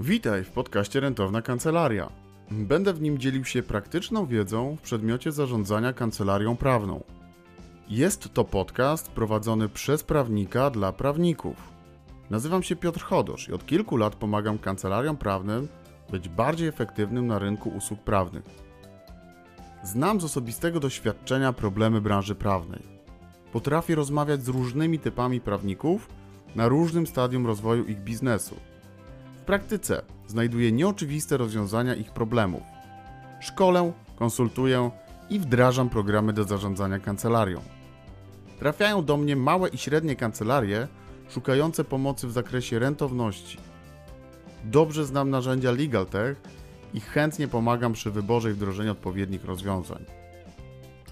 Witaj w podcaście Rentowna Kancelaria. Będę w nim dzielił się praktyczną wiedzą w przedmiocie zarządzania kancelarią prawną. Jest to podcast prowadzony przez prawnika dla prawników. Nazywam się Piotr Chodosz i od kilku lat pomagam kancelariom prawnym być bardziej efektywnym na rynku usług prawnych. Znam z osobistego doświadczenia problemy branży prawnej. Potrafię rozmawiać z różnymi typami prawników na różnym stadium rozwoju ich biznesu. W praktyce znajduję nieoczywiste rozwiązania ich problemów. Szkolę, konsultuję i wdrażam programy do zarządzania kancelarią. Trafiają do mnie małe i średnie kancelarie szukające pomocy w zakresie rentowności. Dobrze znam narzędzia LegalTech i chętnie pomagam przy wyborze i wdrożeniu odpowiednich rozwiązań.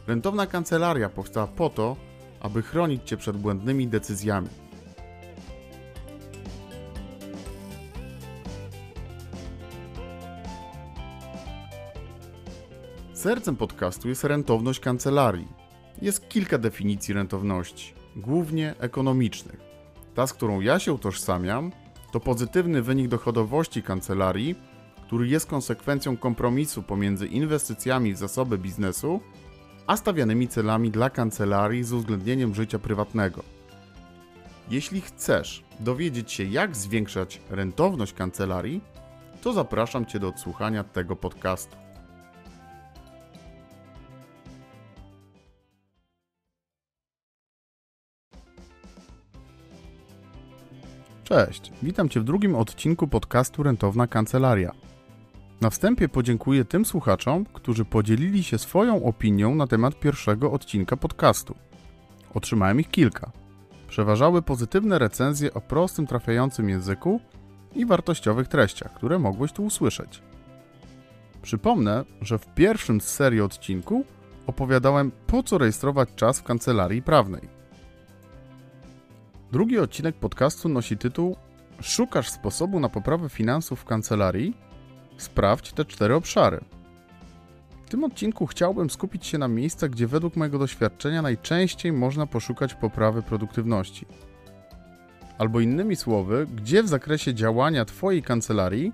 Rentowna kancelaria powstała po to, aby chronić Cię przed błędnymi decyzjami. Sercem podcastu jest rentowność kancelarii. Jest kilka definicji rentowności, głównie ekonomicznych. Ta, z którą ja się utożsamiam, to pozytywny wynik dochodowości kancelarii, który jest konsekwencją kompromisu pomiędzy inwestycjami w zasoby biznesu a stawianymi celami dla kancelarii z uwzględnieniem życia prywatnego. Jeśli chcesz dowiedzieć się, jak zwiększać rentowność kancelarii, to zapraszam Cię do odsłuchania tego podcastu. Cześć, witam Cię w drugim odcinku podcastu Rentowna Kancelaria. Na wstępie podziękuję tym słuchaczom, którzy podzielili się swoją opinią na temat pierwszego odcinka podcastu. Otrzymałem ich kilka. Przeważały pozytywne recenzje o prostym, trafiającym języku i wartościowych treściach, które mogłeś tu usłyszeć. Przypomnę, że w pierwszym z serii odcinku opowiadałem, po co rejestrować czas w kancelarii prawnej. Drugi odcinek podcastu nosi tytuł Szukasz sposobu na poprawę finansów w kancelarii? Sprawdź te cztery obszary. W tym odcinku chciałbym skupić się na miejscach, gdzie według mojego doświadczenia najczęściej można poszukać poprawy produktywności. Albo innymi słowy, gdzie w zakresie działania Twojej kancelarii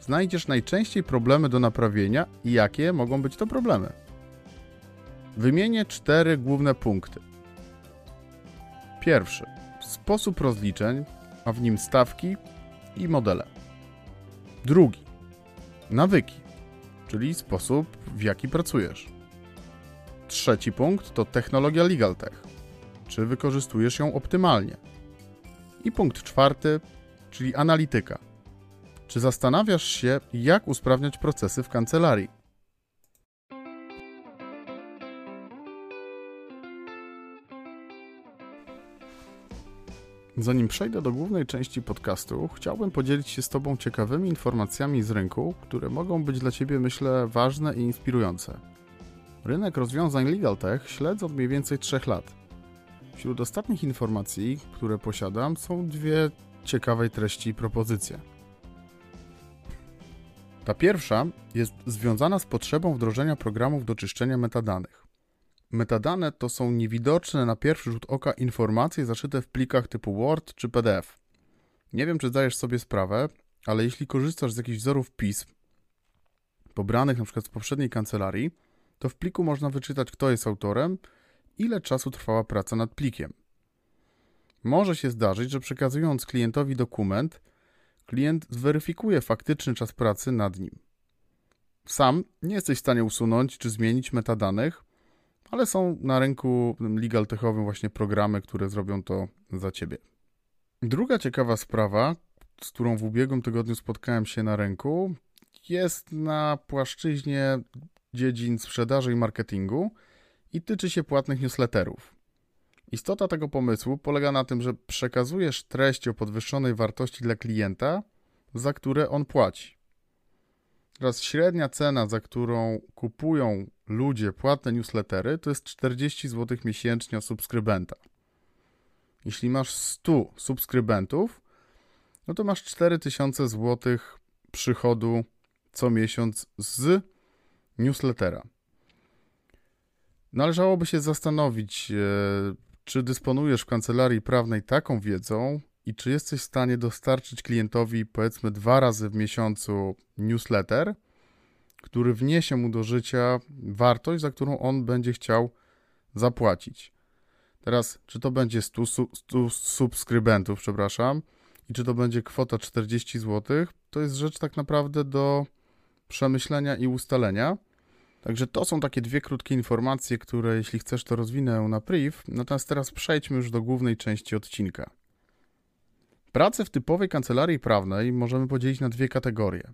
znajdziesz najczęściej problemy do naprawienia i jakie mogą być to problemy. Wymienię cztery główne punkty. Pierwszy sposób rozliczeń, a w nim stawki i modele. Drugi nawyki, czyli sposób, w jaki pracujesz. Trzeci punkt to technologia LegalTech, czy wykorzystujesz ją optymalnie. I punkt czwarty, czyli analityka. Czy zastanawiasz się, jak usprawniać procesy w kancelarii? Zanim przejdę do głównej części podcastu, chciałbym podzielić się z Tobą ciekawymi informacjami z rynku, które mogą być dla Ciebie, myślę, ważne i inspirujące. Rynek rozwiązań LegalTech śledzę od mniej więcej 3 lat. Wśród ostatnich informacji, które posiadam, są dwie ciekawej treści propozycje. Ta pierwsza jest związana z potrzebą wdrożenia programów do czyszczenia metadanych. Metadane to są niewidoczne na pierwszy rzut oka informacje zaszyte w plikach typu Word czy PDF. Nie wiem, czy zdajesz sobie sprawę, ale jeśli korzystasz z jakichś wzorów pism, pobranych np. z poprzedniej kancelarii, to w pliku można wyczytać, kto jest autorem, ile czasu trwała praca nad plikiem. Może się zdarzyć, że przekazując klientowi dokument, klient zweryfikuje faktyczny czas pracy nad nim. Sam nie jesteś w stanie usunąć czy zmienić metadanych, ale są na rynku legal techowym właśnie programy, które zrobią to za ciebie. Druga ciekawa sprawa, z którą w ubiegłym tygodniu spotkałem się na rynku, jest na płaszczyźnie dziedzin sprzedaży i marketingu i tyczy się płatnych newsletterów. Istota tego pomysłu polega na tym, że przekazujesz treść o podwyższonej wartości dla klienta, za które on płaci. Teraz średnia cena, za którą kupują ludzie płatne newslettery, to jest 40 zł miesięcznie o subskrybenta. Jeśli masz 100 subskrybentów, no to masz 4000 zł przychodu co miesiąc z newslettera. Należałoby się zastanowić, e, czy dysponujesz w kancelarii prawnej taką wiedzą i czy jesteś w stanie dostarczyć klientowi powiedzmy dwa razy w miesiącu newsletter, który wniesie mu do życia wartość, za którą on będzie chciał zapłacić. Teraz, czy to będzie 100, 100 subskrybentów, przepraszam, i czy to będzie kwota 40 zł, to jest rzecz tak naprawdę do przemyślenia i ustalenia. Także to są takie dwie krótkie informacje, które jeśli chcesz to rozwinę na priv. Natomiast teraz przejdźmy już do głównej części odcinka. Pracę w typowej kancelarii prawnej możemy podzielić na dwie kategorie: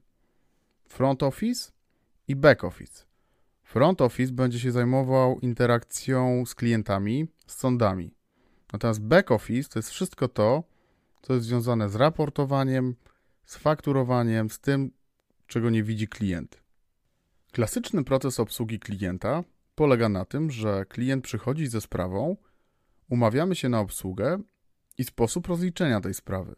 front office i back office. Front office będzie się zajmował interakcją z klientami, z sądami. Natomiast back office to jest wszystko to, co jest związane z raportowaniem, z fakturowaniem, z tym, czego nie widzi klient. Klasyczny proces obsługi klienta polega na tym, że klient przychodzi ze sprawą, umawiamy się na obsługę i sposób rozliczenia tej sprawy.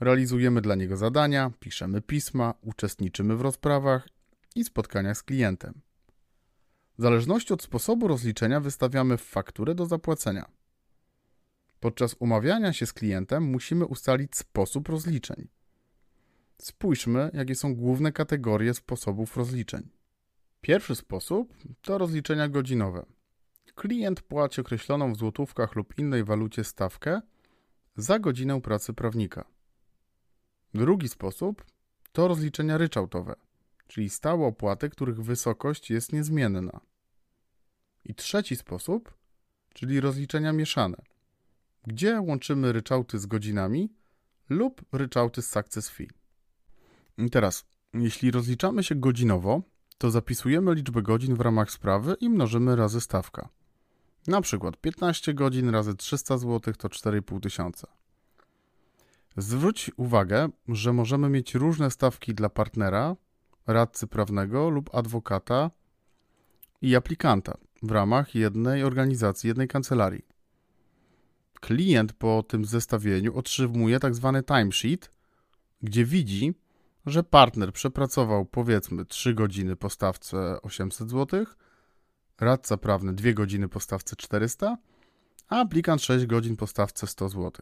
Realizujemy dla niego zadania, piszemy pisma, uczestniczymy w rozprawach i spotkaniach z klientem. W zależności od sposobu rozliczenia wystawiamy fakturę do zapłacenia. Podczas umawiania się z klientem musimy ustalić sposób rozliczeń. Spójrzmy, jakie są główne kategorie sposobów rozliczeń. Pierwszy sposób to rozliczenia godzinowe. Klient płaci określoną w złotówkach lub innej walucie stawkę za godzinę pracy prawnika. Drugi sposób to rozliczenia ryczałtowe, czyli stałe opłaty, których wysokość jest niezmienna. I trzeci sposób, czyli rozliczenia mieszane, gdzie łączymy ryczałty z godzinami lub ryczałty z success fee. I teraz, jeśli rozliczamy się godzinowo, to zapisujemy liczbę godzin w ramach sprawy i mnożymy razy stawka. Na przykład 15 godzin razy 300 zł to 4,5 tysiąca. Zwróć uwagę, że możemy mieć różne stawki dla partnera, radcy prawnego lub adwokata i aplikanta w ramach jednej organizacji, jednej kancelarii. Klient po tym zestawieniu otrzymuje tak zwany timesheet, gdzie widzi, że partner przepracował powiedzmy 3 godziny po stawce 800 zł, radca prawny 2 godziny po stawce 400, a aplikant 6 godzin po stawce 100 zł.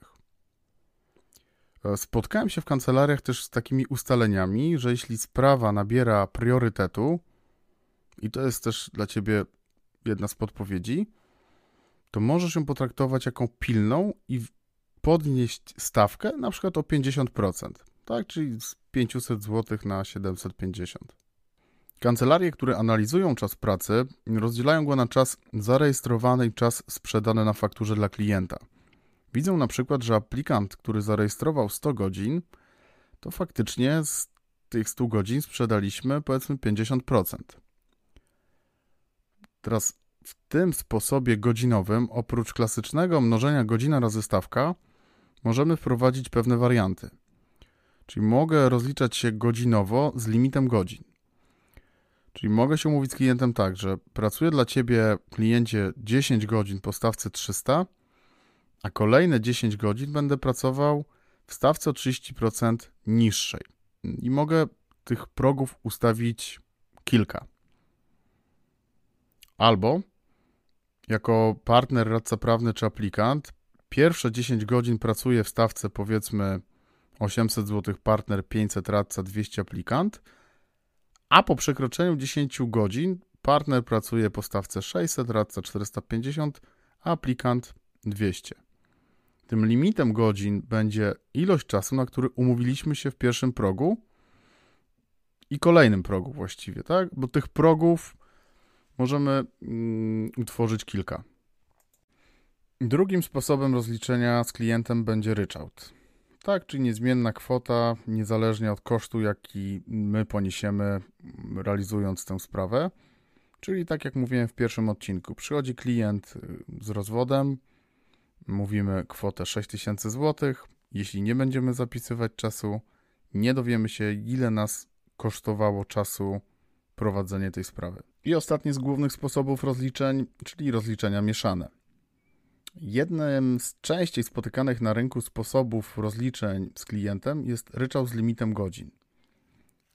E, spotkałem się w kancelariach też z takimi ustaleniami, że jeśli sprawa nabiera priorytetu, i to jest też dla ciebie jedna z podpowiedzi, to możesz ją potraktować jako pilną i podnieść stawkę na przykład o 50%, tak? Czyli z 500 zł na 750. Kancelarie, które analizują czas pracy, rozdzielają go na czas zarejestrowany i czas sprzedany na fakturze dla klienta. Widzą na przykład, że aplikant, który zarejestrował 100 godzin, to faktycznie z tych 100 godzin sprzedaliśmy powiedzmy 50%. Teraz w tym sposobie godzinowym, oprócz klasycznego mnożenia godzina razy stawka, możemy wprowadzić pewne warianty. Czyli mogę rozliczać się godzinowo z limitem godzin. Czyli mogę się umówić z klientem tak, że pracuję dla ciebie, kliencie, 10 godzin po stawce 300, a kolejne 10 godzin będę pracował w stawce o 30% niższej. I mogę tych progów ustawić kilka. Albo jako partner, radca prawny czy aplikant, pierwsze 10 godzin pracuję w stawce powiedzmy 800 zł partner, 500 radca, 200 aplikant, a po przekroczeniu 10 godzin partner pracuje po stawce 600, radca 450, a aplikant 200. Tym limitem godzin będzie ilość czasu, na który umówiliśmy się w pierwszym progu i kolejnym progu właściwie, tak? Bo tych progów możemy mm, utworzyć kilka. Drugim sposobem rozliczenia z klientem będzie ryczałt. Tak, czyli niezmienna kwota, niezależnie od kosztu, jaki my poniesiemy realizując tę sprawę. Czyli tak jak mówiłem w pierwszym odcinku, przychodzi klient y, z rozwodem, mówimy kwotę 6000 zł. Jeśli nie będziemy zapisywać czasu, nie dowiemy się, ile nas kosztowało czasu prowadzenie tej sprawy. I ostatni z głównych sposobów rozliczeń, czyli rozliczenia mieszane. Jednym z częściej spotykanych na rynku sposobów rozliczeń z klientem jest ryczałt z limitem godzin.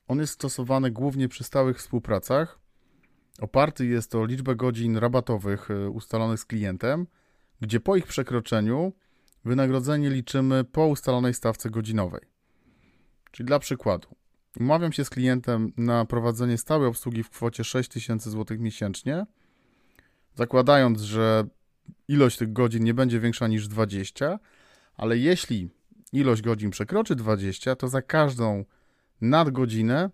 On jest stosowany głównie przy stałych współpracach. Oparty jest o liczbę godzin rabatowych y, ustalonych z klientem, gdzie po ich przekroczeniu wynagrodzenie liczymy po ustalonej stawce godzinowej. Czyli dla przykładu, umawiam się z klientem na prowadzenie stałej obsługi w kwocie 6000 zł miesięcznie, zakładając, że ilość tych godzin nie będzie większa niż 20, ale jeśli ilość godzin przekroczy 20, to za każdą nadgodzinę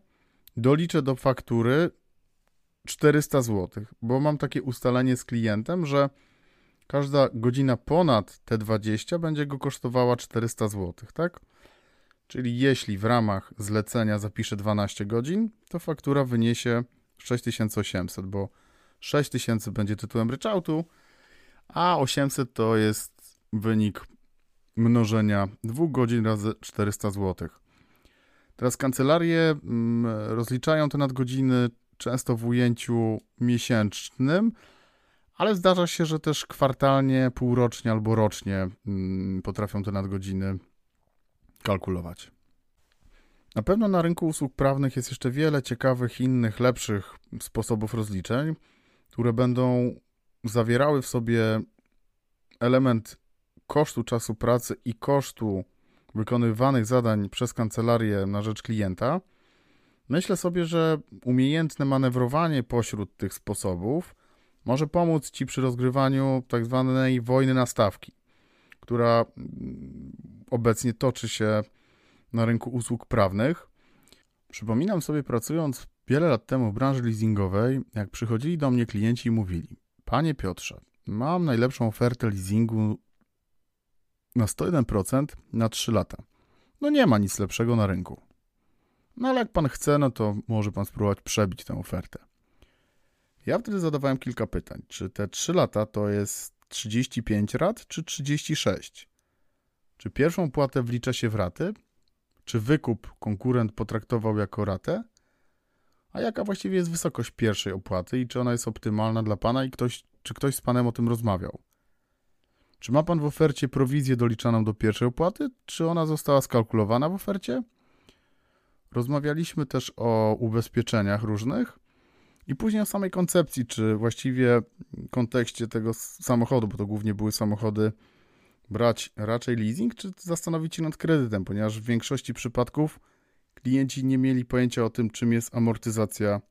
doliczę do faktury 400 zł, bo mam takie ustalenie z klientem, że każda godzina ponad te 20 będzie go kosztowała 400 zł, tak? Czyli jeśli w ramach zlecenia zapiszę 12 godzin, to faktura wyniesie 6800, bo 6000 będzie tytułem ryczałtu, a 800 to jest wynik mnożenia 2 godzin razy 400 zł. Teraz kancelarie mm, rozliczają te nadgodziny często w ujęciu miesięcznym, ale zdarza się, że też kwartalnie, półrocznie albo rocznie mm, potrafią te nadgodziny kalkulować. Na pewno na rynku usług prawnych jest jeszcze wiele ciekawych, innych, lepszych sposobów rozliczeń, które będą zawierały w sobie element kosztu czasu pracy i kosztu wykonywanych zadań przez kancelarię na rzecz klienta. Myślę sobie, że umiejętne manewrowanie pośród tych sposobów może pomóc Ci przy rozgrywaniu tak zwanej wojny na stawki, która mm, obecnie toczy się na rynku usług prawnych. Przypominam sobie, pracując wiele lat temu w branży leasingowej, jak przychodzili do mnie klienci i mówili: Panie Piotrze, mam najlepszą ofertę leasingu na 101% na 3 lata. No nie ma nic lepszego na rynku. No ale jak pan chce, no to może pan spróbować przebić tę ofertę. Ja wtedy zadawałem kilka pytań. Czy te 3 lata to jest 35 rat, czy 36? Czy pierwszą płatę wlicza się w raty? Czy wykup konkurent potraktował jako ratę? A jaka właściwie jest wysokość pierwszej opłaty i czy ona jest optymalna dla pana i ktoś, czy ktoś z panem o tym rozmawiał? Czy ma pan w ofercie prowizję doliczaną do pierwszej opłaty, czy ona została skalkulowana w ofercie? Rozmawialiśmy też o ubezpieczeniach różnych i później o samej koncepcji, czy właściwie kontekście tego samochodu, bo to głównie były samochody, brać raczej leasing, czy zastanowić się nad kredytem, ponieważ w większości przypadków klienci nie mieli pojęcia o tym, czym jest amortyzacja.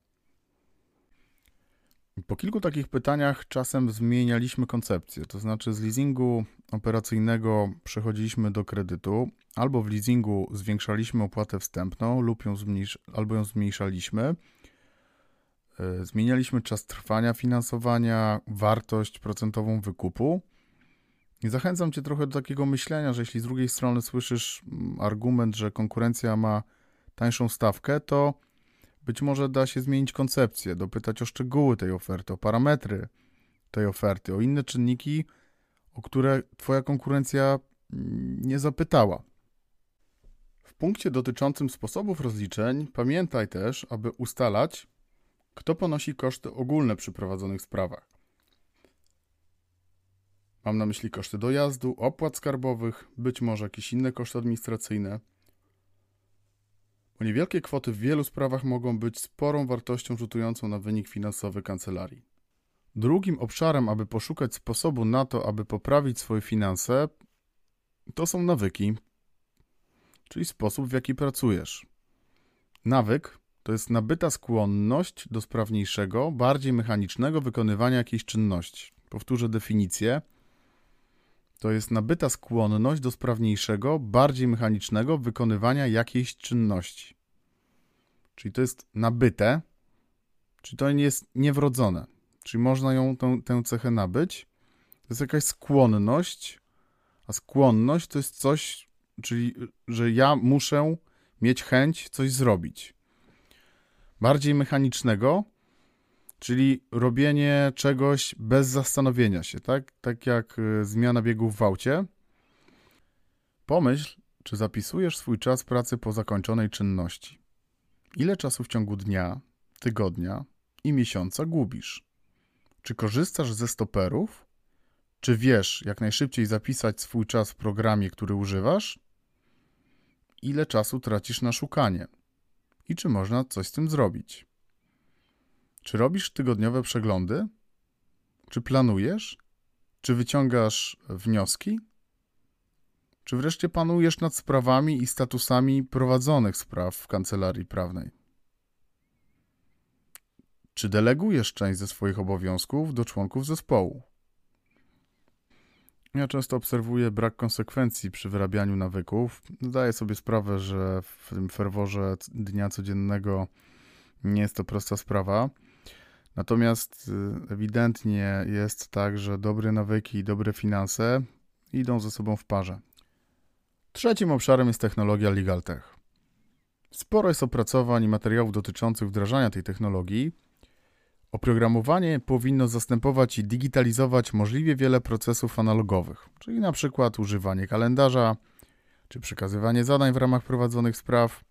Po kilku takich pytaniach czasem zmienialiśmy koncepcję, to znaczy z leasingu operacyjnego przechodziliśmy do kredytu, albo w leasingu zwiększaliśmy opłatę wstępną lub ją zmniejsz- albo ją zmniejszaliśmy. E, zmienialiśmy czas trwania finansowania, wartość procentową wykupu. I zachęcam Cię trochę do takiego myślenia, że jeśli z drugiej strony słyszysz mm, argument, że konkurencja ma tańszą stawkę, to być może da się zmienić koncepcję, dopytać o szczegóły tej oferty, o parametry tej oferty, o inne czynniki, o które Twoja konkurencja mm, nie zapytała. W punkcie dotyczącym sposobów rozliczeń pamiętaj też, aby ustalać, kto ponosi koszty ogólne przy prowadzonych sprawach. Mam na myśli koszty dojazdu, opłat skarbowych, być może jakieś inne koszty administracyjne. Bo niewielkie kwoty w wielu sprawach mogą być sporą wartością rzutującą na wynik finansowy kancelarii. Drugim obszarem, aby poszukać sposobu na to, aby poprawić swoje finanse, to są nawyki, czyli sposób, w jaki pracujesz. Nawyk to jest nabyta skłonność do sprawniejszego, bardziej mechanicznego wykonywania jakiejś czynności. Powtórzę definicję. To jest nabyta skłonność do sprawniejszego, bardziej mechanicznego wykonywania jakiejś czynności. Czyli to jest nabyte, czyli to nie jest niewrodzone. Czyli można ją, tę, tę cechę nabyć. To jest jakaś skłonność, a skłonność to jest coś, czyli że ja muszę mieć chęć coś zrobić. Bardziej mechanicznego, czyli robienie czegoś bez zastanowienia się, tak? Tak jak y, zmiana biegów w aucie. Pomyśl, czy zapisujesz swój czas pracy po zakończonej czynności. Ile czasu w ciągu dnia, tygodnia i miesiąca gubisz? Czy korzystasz ze stoperów? Czy wiesz, jak najszybciej zapisać swój czas w programie, który używasz? Ile czasu tracisz na szukanie? I czy można coś z tym zrobić? Czy robisz tygodniowe przeglądy? Czy planujesz? Czy wyciągasz wnioski? Czy wreszcie panujesz nad sprawami i statusami prowadzonych spraw w kancelarii prawnej? Czy delegujesz część ze swoich obowiązków do członków zespołu? Ja często obserwuję brak konsekwencji przy wyrabianiu nawyków. Zdaję sobie sprawę, że w tym ferworze dnia codziennego nie jest to prosta sprawa. Natomiast y, ewidentnie jest tak, że dobre nawyki i dobre finanse idą ze sobą w parze. Trzecim obszarem jest technologia LegalTech. Sporo jest opracowań i materiałów dotyczących wdrażania tej technologii. Oprogramowanie powinno zastępować i digitalizować możliwie wiele procesów analogowych, czyli na przykład używanie kalendarza czy przekazywanie zadań w ramach prowadzonych spraw.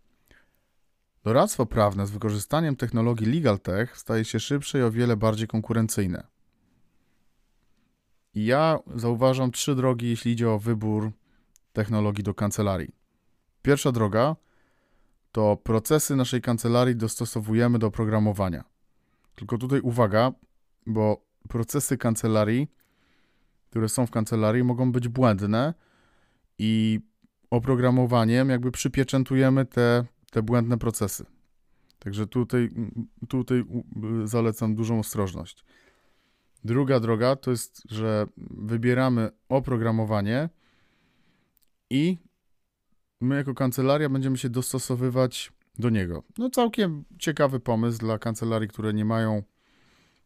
Doradztwo prawne z wykorzystaniem technologii LegalTech staje się szybsze i o wiele bardziej konkurencyjne. I ja zauważam trzy drogi, jeśli idzie o wybór technologii do kancelarii. Pierwsza droga to procesy naszej kancelarii dostosowujemy do oprogramowania. Tylko tutaj uwaga, bo procesy kancelarii, które są w kancelarii, mogą być błędne i oprogramowaniem jakby przypieczętujemy te, te błędne procesy. Także tutaj, tutaj zalecam dużą ostrożność. Druga droga to jest, że wybieramy oprogramowanie i my jako kancelaria będziemy się dostosowywać do niego. No całkiem ciekawy pomysł dla kancelarii, które nie mają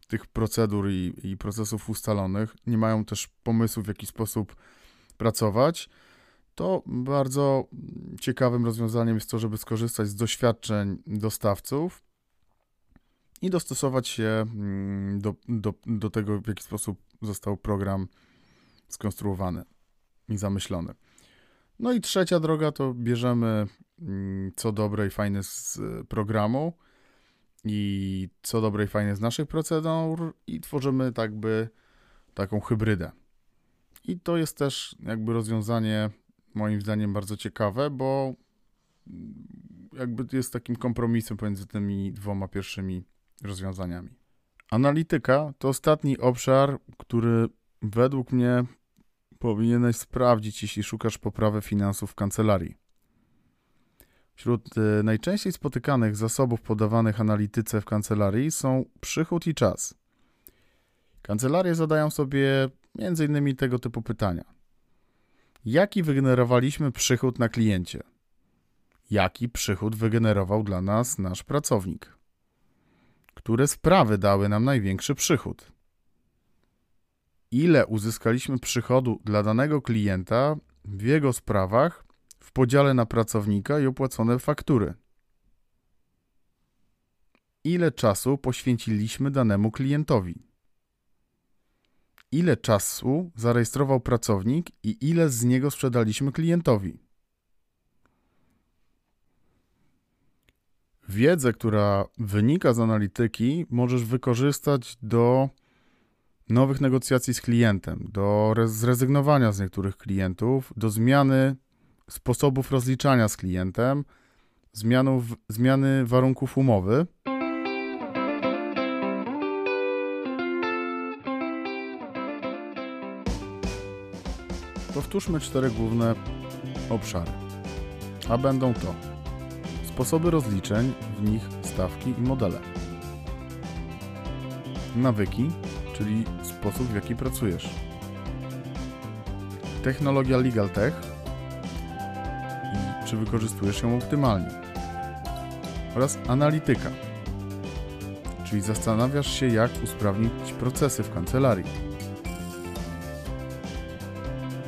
tych procedur i, i procesów ustalonych, nie mają też pomysłu w jaki sposób pracować. To bardzo ciekawym rozwiązaniem jest to, żeby skorzystać z doświadczeń dostawców i dostosować się mm, do, do, do tego, w jaki sposób został program skonstruowany i zamyślony. No i trzecia droga to bierzemy co dobre i fajne z programu i co dobre i fajne z naszych procedur i tworzymy tak by taką hybrydę. I to jest też jakby rozwiązanie moim zdaniem bardzo ciekawe, bo mm, jakby jest takim kompromisem pomiędzy tymi dwoma pierwszymi rozwiązaniami. Analityka to ostatni obszar, który według mnie powinieneś sprawdzić, jeśli szukasz poprawy finansów w kancelarii. Wśród y, najczęściej spotykanych zasobów podawanych analityce w kancelarii są przychód i czas. Kancelarie zadają sobie m.in. tego typu pytania. Jaki wygenerowaliśmy przychód na kliencie? Jaki przychód wygenerował dla nas nasz pracownik? Które sprawy dały nam największy przychód? ile uzyskaliśmy przychodu dla danego klienta w jego sprawach w podziale na pracownika i opłacone faktury. Ile czasu poświęciliśmy danemu klientowi? Ile czasu zarejestrował pracownik i ile z niego sprzedaliśmy klientowi? Wiedzę, która wynika z analityki, możesz wykorzystać do nowych negocjacji z klientem, do zrezygnowania z niektórych klientów, do zmiany sposobów rozliczania z klientem, zmianów, zmiany warunków umowy. Powtórzmy cztery główne obszary, a będą to sposoby rozliczeń, w nich stawki i modele, nawyki, czyli sposób w jaki pracujesz. Technologia LegalTech i czy wykorzystujesz ją optymalnie. Oraz analityka, czyli zastanawiasz się, jak usprawnić procesy w kancelarii.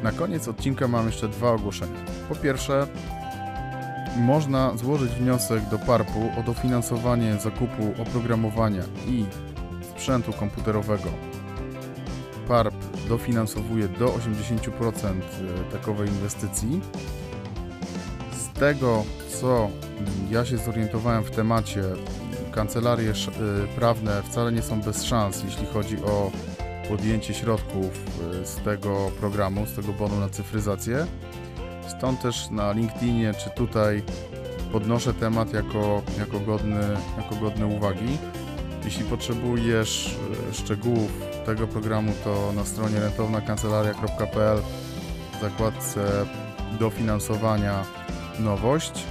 Na koniec odcinka mam jeszcze dwa ogłoszenia. Po pierwsze, można złożyć wniosek do PARP-u o dofinansowanie zakupu oprogramowania i sprzętu komputerowego PARP dofinansowuje do 80% e, takowej inwestycji. Tego, co ja się zorientowałem w temacie, kancelarie e, prawne wcale nie są bez szans, jeśli chodzi o podjęcie środków e, z tego programu, z tego bonu na cyfryzację. Stąd też na LinkedInie czy tutaj podnoszę temat jako, jako, godny, jako godny uwagi. Jeśli potrzebujesz e, szczegółów tego programu, to na stronie rentownakancelaria.pl w zakładce dofinansowania nowość.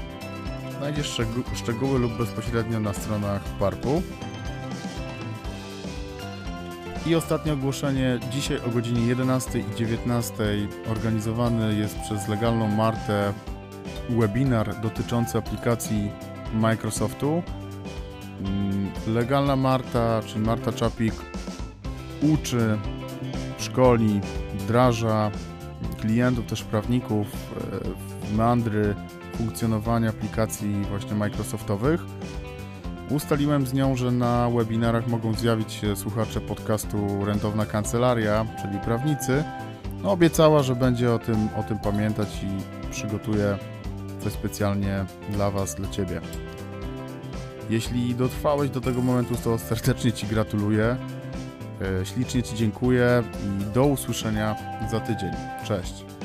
Znajdziesz szczegó- szczegóły lub bezpośrednio na stronach parku. I ostatnie ogłoszenie. Dzisiaj o godzinie 11 i 19 organizowany jest przez Legalną Martę webinar dotyczący aplikacji Microsoftu. Mm, Legalna Marta, czy Marta Czapik uczy, szkoli, wdraża klientów, też prawników e, w meandry funkcjonowania aplikacji właśnie Microsoftowych. Ustaliłem z nią, że na webinarach mogą zjawić się słuchacze podcastu Rentowna Kancelaria, czyli prawnicy. No, obiecała, że będzie o tym, o tym pamiętać i przygotuje coś specjalnie dla Was, dla Ciebie. Jeśli dotrwałeś do tego momentu, to serdecznie Ci gratuluję. E, Ślicznie Ci dziękuję i do usłyszenia za tydzień. Cześć.